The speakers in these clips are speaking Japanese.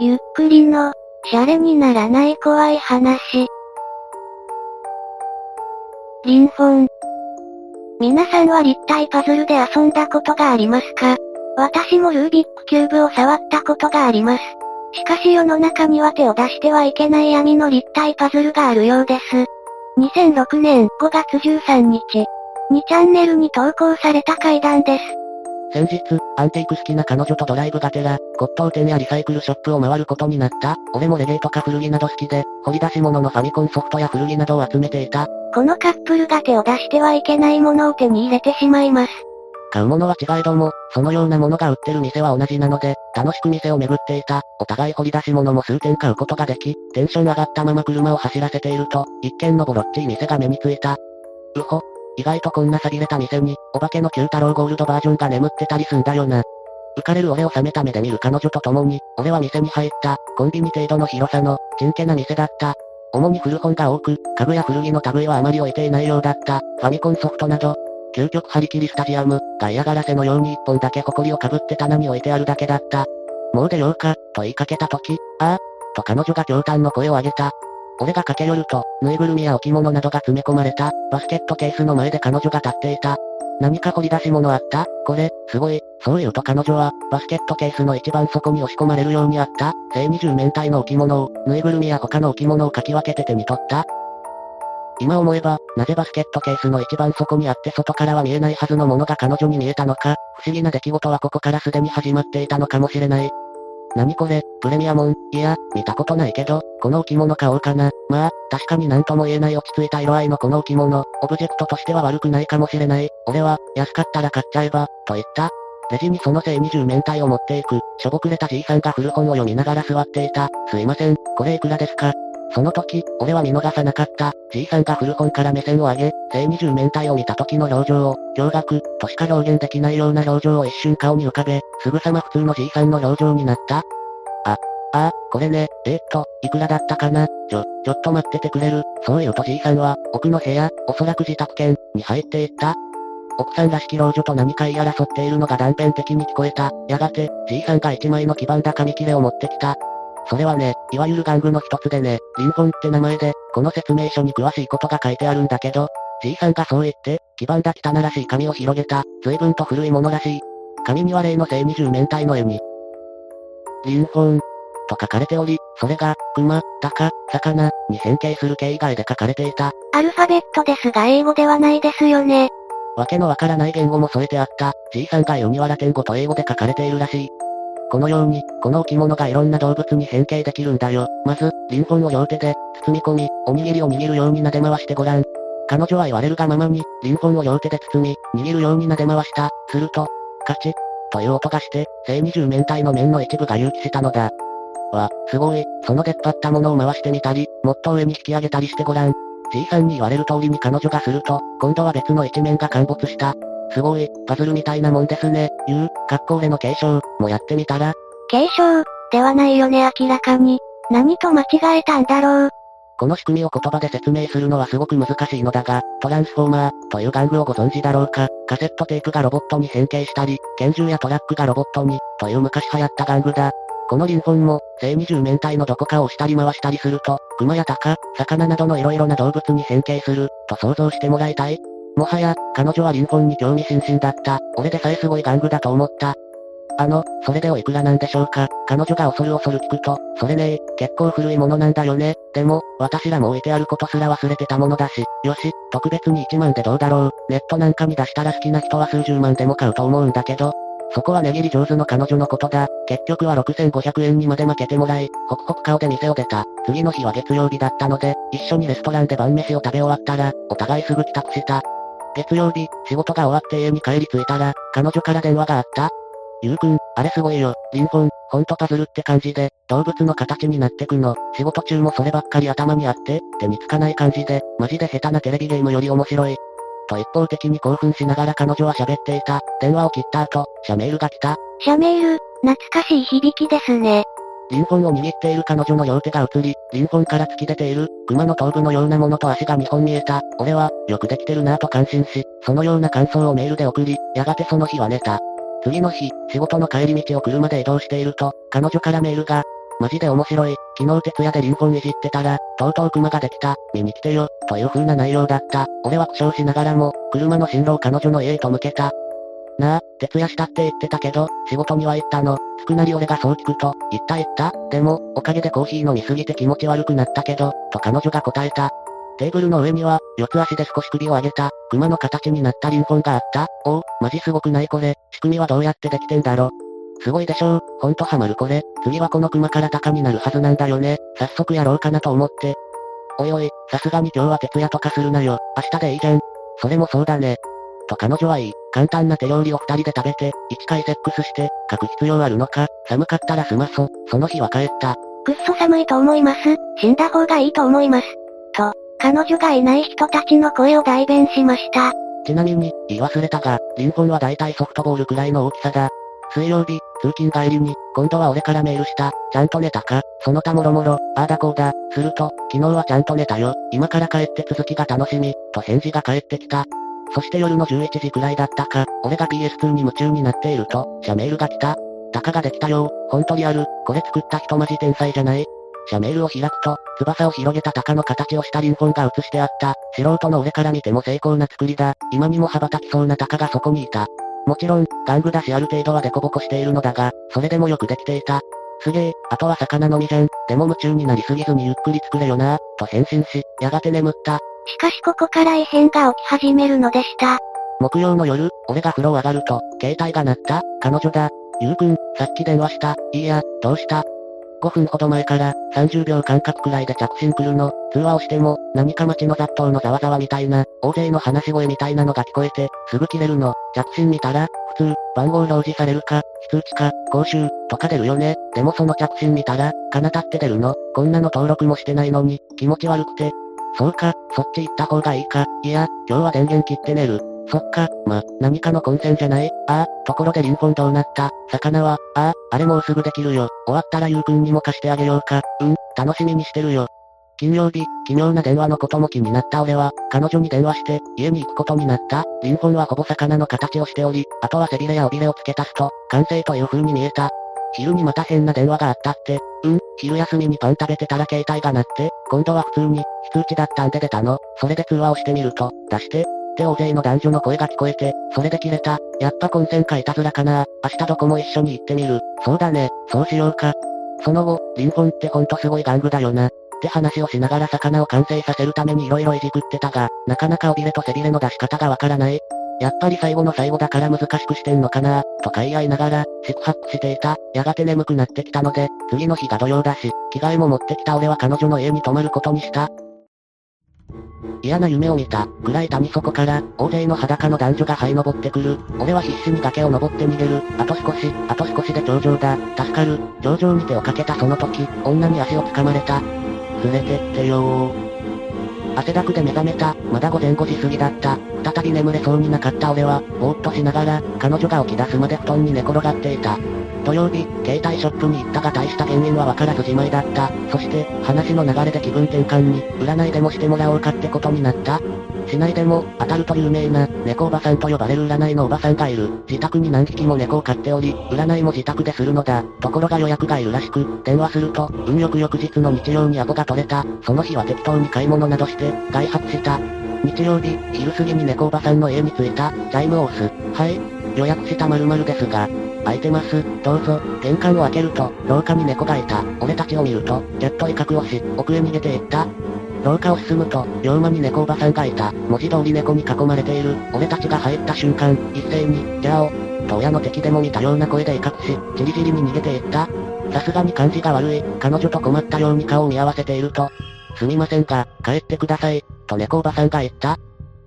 ゆっくりの、シャレにならない怖い話。リンフォン。皆さんは立体パズルで遊んだことがありますか？私もルービックキューブを触ったことがあります。しかし世の中には手を出してはいけない闇の立体パズルがあるようです。2006年5月13日、2チャンネルに投稿された階段です。先日、アンティーク好きな彼女とドライブがてら、骨董店やリサイクルショップを回ることになった。俺もレゲエとか古着など好きで、掘り出し物のファミコンソフトや古着などを集めていた。このカップルが手を出してはいけないものを手に入れてしまいます。買うものは違えども、そのようなものが売ってる店は同じなので、楽しく店を巡っていた。お互い掘り出し物も数点買うことができ、テンション上がったまま車を走らせていると、一軒のボロッチい店が目についた。うほ、意外とこんな寂れた店に、お化けの九太郎ゴールドバージョンが眠ってたりすんだよな。浮かれる俺を冷めた目で見る彼女と共に、俺は店に入った、コンビニ程度の広さの、ちんけな店だった。主に古本が多く、家具や古着の類はあまり置いていないようだった。ファミコンソフトなど、究極張り切りスタジアム、が嫌がらせのように一本だけ埃をかぶって棚に置いてあるだけだった。もう出ようか、と言いかけたとき、ああ、と彼女が驚嘆の声を上げた。俺が駆け寄ると、ぬいぐるみや置物などが詰め込まれた、バスケットケースの前で彼女が立っていた。何か掘り出し物あった？これ、すごい。そう言うと彼女は、バスケットケースの一番底に押し込まれるようにあった、正二十面体の置物を、ぬいぐるみや他の置物をかき分けて手に取った今思えば、なぜバスケットケースの一番底にあって外からは見えないはずのものが彼女に見えたのか、不思議な出来事はここからすでに始まっていたのかもしれない。何これ、プレミアモン、いや、見たことないけど、この置物買おうかな。まあ、確かになんとも言えない落ち着いた色合いのこの置物、オブジェクトとしては悪くないかもしれない。俺は、安かったら買っちゃえば、と言った。レジにそのせい20面体を持っていく、しょぼくれたじいさんが古本を読みながら座っていた。すいません、これいくらですか？その時、俺は見逃さなかった。じいさんが古本から目線を上げ、正二十面体を見た時の表情を、驚愕、としか表現できないような表情を一瞬顔に浮かべ、すぐさま普通のじいさんの表情になった。あ、ああ、これね、えー、っと、いくらだったかな？ちょ、ちょっと待っててくれる？そう言うとじいさんは、奥の部屋、おそらく自宅兼、に入っていった。奥さんらしき老女と何か言い争っているのが断片的に聞こえた。やがて、じいさんが一枚の黄ばんだ紙切れを持ってきた。それはね、いわゆる玩具の一つでね、リンフォンって名前で、この説明書に詳しいことが書いてあるんだけど、じいさんがそう言って、黄ばんだ汚らしい紙を広げた、随分と古いものらしい。紙には例の正二十面体の絵に、リンフォン、と書かれており、それが、熊、鷹、魚、に変形する形以外で書かれていた。アルファベットですが英語ではないですよね。わけのわからない言語も添えてあった、じいさんが読みわら言語と英語で書かれているらしい。このように、この置物がいろんな動物に変形できるんだよ。まず、リンフォンを両手で、包み込み、おにぎりを握るように撫で回してごらん。彼女は言われるがままに、リンフォンを両手で包み、握るように撫で回した。すると、カチッ、という音がして、正二十面体の面の一部が隆起したのだ。わ、すごい、その出っ張ったものを回してみたり、もっと上に引き上げたりしてごらん。じいさんに言われる通りに彼女がすると、今度は別の一面が陥没した。すごい、パズルみたいなもんですね。言う、格好俺の継承、もやってみたら？継承、ではないよね明らかに。何と間違えたんだろう。この仕組みを言葉で説明するのはすごく難しいのだが、トランスフォーマー、という玩具をご存知だろうか？カセットテープがロボットに変形したり、拳銃やトラックがロボットに、という昔流行った玩具だ。このリンフォンも、正二十面体のどこかを押したり回したりすると、熊や鷹、魚などの色々な動物に変形する、と想像してもらいたい。もはや、彼女はリンフォンに興味津々だった。俺でさえすごい玩具だと思った。あの、それでおいくらなんでしょうか彼女が恐る恐る聞くと、それねえ結構古いものなんだよね。でも、私らも置いてあることすら忘れてたものだし、よし、特別に1万でどうだろう。ネットなんかに出したら好きな人は数十万でも買うと思うんだけど、そこは値切り上手の彼女のことだ。結局は6500円にまで負けてもらい、ホクホク顔で店を出た。次の日は月曜日だったので、一緒にレストランで晩飯を食べ終わったら、お互いすぐ帰宅した。月曜日、仕事が終わって家に帰り着いたら、彼女から電話があった。ゆうくん、あれすごいよ。リンフォン、ほんとパズルって感じで、動物の形になってくの。仕事中もそればっかり頭にあって、手につかない感じで、マジで下手なテレビゲームより面白い。と一方的に興奮しながら彼女は喋っていた。電話を切った後、シャメールが来た。シャメール、懐かしい響きですね。リンフォンを握っている彼女の両手が映り、リンフォンから突き出ている、熊の頭部のようなものと足が2本見えた。俺は、よくできてるなぁと感心し、そのような感想をメールで送り、やがてその日は寝た。次の日、仕事の帰り道を車で移動していると、彼女からメールが、マジで面白い。昨日徹夜でリンフォンいじってたら、とうとう熊ができた。見に来てよ。という風な内容だった。俺は苦笑しながらも、車の進路を彼女の家へと向けた。なあ、徹夜したって言ってたけど、仕事には行ったの。つくなり俺がそう聞くと、言った言ったでも、おかげでコーヒー飲みすぎて気持ち悪くなったけど、と彼女が答えた。テーブルの上には、四つ足で少し首を上げた、熊の形になったリンフォンがあった？おお、マジすごくないこれ。仕組みはどうやってできてんだろ？すごいでしょう。ほんとハマるこれ。次はこの熊から鷹になるはずなんだよね。早速やろうかなと思って。おいおい、さすがに今日は徹夜とかするなよ。明日でいいじゃん。それもそうだね。と彼女はいい。簡単な手料理を二人で食べて、一回セックスして、書く必要あるのか？寒かったら済まそ。その日は帰った。くっそ寒いと思います。死んだ方がいいと思います。彼女がいない人たちの声を代弁しました。ちなみに、言い忘れたが、リンフォンは大体ソフトボールくらいの大きさだ。水曜日、通勤帰りに、今度は俺からメールした。ちゃんと寝たか？その他もろもろ、ああだこうだ。すると、昨日はちゃんと寝たよ。今から帰って続きが楽しみ。と返事が返ってきた。そして夜の11時くらいだったか、俺が PS2 に夢中になっていると、社メールが来た。タカができたよ。ほんとリアル。これ作った人マジ天才じゃない社メールを開くと、翼を広げた鷹の形をしたリンフォンが映してあった。素人の俺から見ても成功な作りだ。今にも羽ばたきそうな鷹がそこにいた。もちろん、玩具だしある程度はデコボコしているのだが、それでもよくできていた。すげえ、あとは魚のみじゃん。でも夢中になりすぎずにゆっくり作れよなと返信し、やがて眠った。しかしここから異変が起き始めるのでした。木曜の夜、俺が風呂上がると、携帯が鳴った、彼女だ。ゆうくん、さっき電話した、いいや、どうした？5分ほど前から、30秒間隔くらいで着信来るの。通話をしても、何か街の雑踏のざわざわみたいな、大勢の話し声みたいなのが聞こえて、すぐ切れるの。着信見たら、普通、番号表示されるか、非通知か、講習、とか出るよね。でもその着信見たら、かなたって出るの。こんなの登録もしてないのに、気持ち悪くて。そうか、そっち行った方がいいか。いや、今日は電源切って寝る。そっか、ま、何かの混戦じゃない？ああ、ところでリンフォンどうなった？魚は、ああ、あれもうすぐできるよ。終わったらゆうくんにも貸してあげようか。うん、楽しみにしてるよ。金曜日、奇妙な電話のことも気になった俺は、彼女に電話して、家に行くことになった。リンフォンはほぼ魚の形をしており、あとは背びれや尾びれを付け足すと、完成という風に見えた。昼にまた変な電話があったって。うん、昼休みにパン食べてたら携帯が鳴って、今度は普通に、非通知だったんで出たの。それで通話をしてみると、出して、って大勢の男女の声が聞こえて、それで切れた。やっぱ混戦かいたずらかな。明日どこも一緒に行ってみる。そうだね、そうしようか。その後、リンフォンってほんとすごい玩具だよな。って話をしながら魚を完成させるために色々いじくってたが、なかなか尾びれと背びれの出し方がわからない。やっぱり最後の最後だから難しくしてんのかなとか言い合いながら、四苦八苦していた。やがて眠くなってきたので、次の日が土曜だし、着替えも持ってきた俺は彼女の家に泊まることにした。嫌な夢を見た。暗い谷底から、大勢の裸の男女が這い登ってくる。俺は必死に崖を登って逃げる。あと少し、あと少しで頂上だ。助かる。頂上に手をかけたその時、女に足を掴まれた。連れてってよー。汗だくで目覚めた。まだ午前5時過ぎだった。再び眠れそうになかった俺は、ぼーっとしながら、彼女が起き出すまで布団に寝転がっていた。土曜日、携帯ショップに行ったが大した原因はわからずじまいだった。そして、話の流れで気分転換に、占いでもしてもらおうかってことになった。市内でも、当たると有名な、猫おばさんと呼ばれる占いのおばさんがいる。自宅に何匹も猫を飼っており、占いも自宅でするのだ。ところが予約がいるらしく、電話すると、運よく翌日の日曜にアポが取れた。その日は適当に買い物などして、外泊した。日曜日、昼過ぎに猫おばさんの家に着いた。チャイムを押す。はい。予約した〇〇ですが、空いてます、どうぞ。玄関を開けると、廊下に猫がいた。俺たちを見ると、キャット威嚇をし、奥へ逃げていった。廊下を進むと、両間に猫おばさんがいた。文字通り猫に囲まれている。俺たちが入った瞬間、一斉に、ギャオ。と親の敵でも見たような声で威嚇し、じりじりに逃げていった。さすがに感じが悪い。彼女と困ったように顔を見合わせていると、すみませんが、帰ってください。と猫おばさんが言った。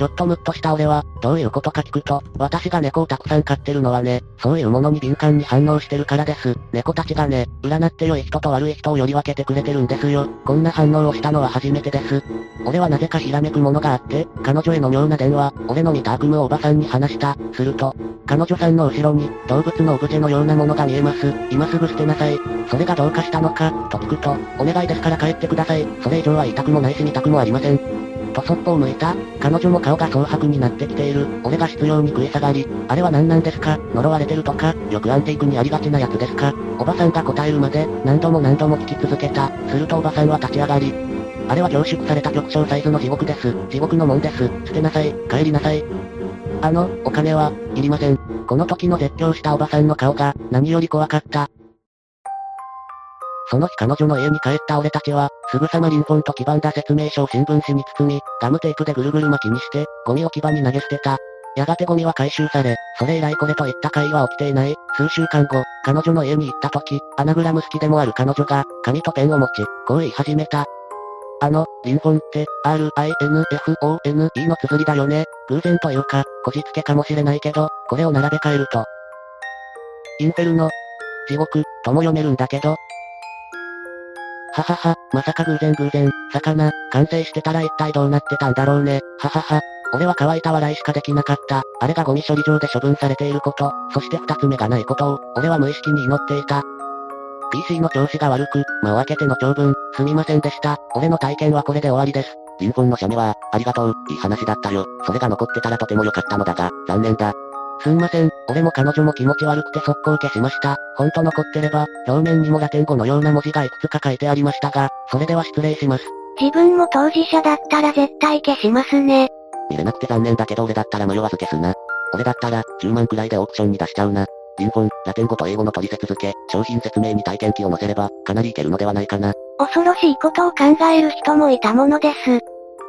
ちょっとムッとした俺は、どういうことか聞くと、私が猫をたくさん飼ってるのはね、そういうものに敏感に反応してるからです。猫たちがね、占って良い人と悪い人をより分けてくれてるんですよ。こんな反応をしたのは初めてです。俺はなぜかひらめくものがあって、彼女への妙な電話、俺の見た悪夢をおばさんに話した。すると、彼女さんの後ろに、動物のオブジェのようなものが見えます。今すぐ捨てなさい。それがどうかしたのか、と聞くと、お願いですから帰ってください。それ以上は言いたくもないし見たくもありません。とそっぽを向いた。彼女も顔が蒼白になってきている。俺が執拗に食い下がり、あれは何なんですか？呪われてるとか、よくアンティークにありがちなやつですか？おばさんが答えるまで、何度も何度も聞き続けた。するとおばさんは立ち上がり、あれは凝縮された極小サイズの地獄です。地獄のもんです。捨てなさい。帰りなさい。あの、お金は、いりません。この時の絶叫したおばさんの顔が、何より怖かった。その日彼女の家に帰った俺たちは、すぐさまリンフォンと基盤だ説明書を新聞紙に包み、ガムテープでぐるぐる巻きにして、ゴミ置き場に投げ捨てた。やがてゴミは回収され、それ以来これといった会は起きていない。数週間後、彼女の家に行った時、アナグラム好きでもある彼女が、紙とペンを持ち、こう言い始めた。あの、リンフォンって、R-I-N-F-O-N-E の綴りだよね。偶然というか、こじつけかもしれないけど、これを並べ替えると。インフェルノ、地獄、とも読めるんだけど。ははは、まさか偶然偶然、魚、完成してたら一体どうなってたんだろうね。ははは。俺は乾いた笑いしかできなかった。あれがゴミ処理場で処分されていること、そして二つ目がないことを、俺は無意識に祈っていた。PC の調子が悪く、間を空けての長文、すみませんでした。俺の体験はこれで終わりです。リンフォンの写メは、ありがとう、いい話だったよ。それが残ってたらとても良かったのだが、残念だ。すんません、俺も彼女も気持ち悪くて速攻消しました。ほんと残ってれば、表面にもラテン語のような文字がいくつか書いてありましたが、それでは失礼します。自分も当事者だったら絶対消しますね。見れなくて残念だけど俺だったら迷わず消すな。俺だったら、10万くらいでオークションに出しちゃうな。リンフォン、ラテン語と英語の取説付け、商品説明に体験記を載せれば、かなりいけるのではないかな。恐ろしいことを考える人もいたものです。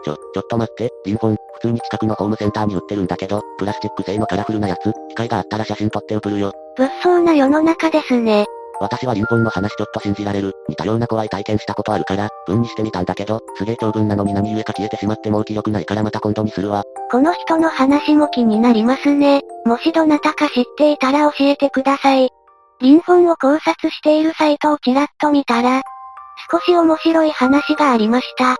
ちょ、ちょっと待って、リンフォン、普通に近くのホームセンターに売ってるんだけど、プラスチック製のカラフルなやつ、機会があったら写真撮って送るよ。物騒な世の中ですね。私はリンフォンの話ちょっと信じられる。似たような怖い体験したことあるから、文にしてみたんだけど、すげえ長文なのに何故か消えてしまってもう気力ないからまた今度にするわ。この人の話も気になりますね。もしどなたか知っていたら教えてください。リンフォンを考察しているサイトをちらっと見たら、少し面白い話がありました。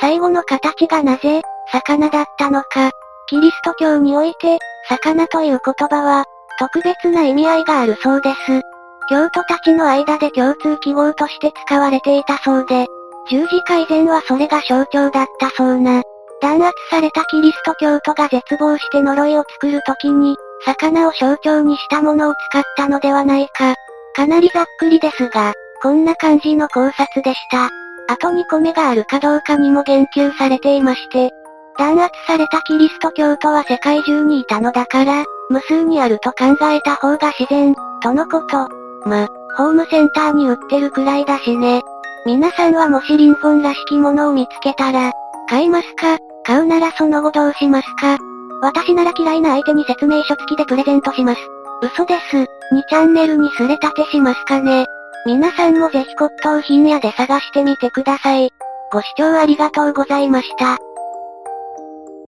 最後の形がなぜ、魚だったのか。キリスト教において、魚という言葉は、特別な意味合いがあるそうです。教徒たちの間で共通記号として使われていたそうで、十字架以前はそれが象徴だったそうな。弾圧されたキリスト教徒が絶望して呪いを作るときに、魚を象徴にしたものを使ったのではないか。かなりざっくりですが、こんな感じの考察でした。あと2個目があるかどうかにも言及されていまして、弾圧されたキリスト教徒は世界中にいたのだから、無数にあると考えた方が自然、とのこと。ま、ホームセンターに売ってるくらいだしね。皆さんはもしリンフォンらしきものを見つけたら、買いますか？買うならその後どうしますか？私なら嫌いな相手に説明書付きでプレゼントします。嘘です。2チャンネルにすれ立てしますかね？皆さんもぜひ骨董品屋で探してみてください。ご視聴ありがとうございました。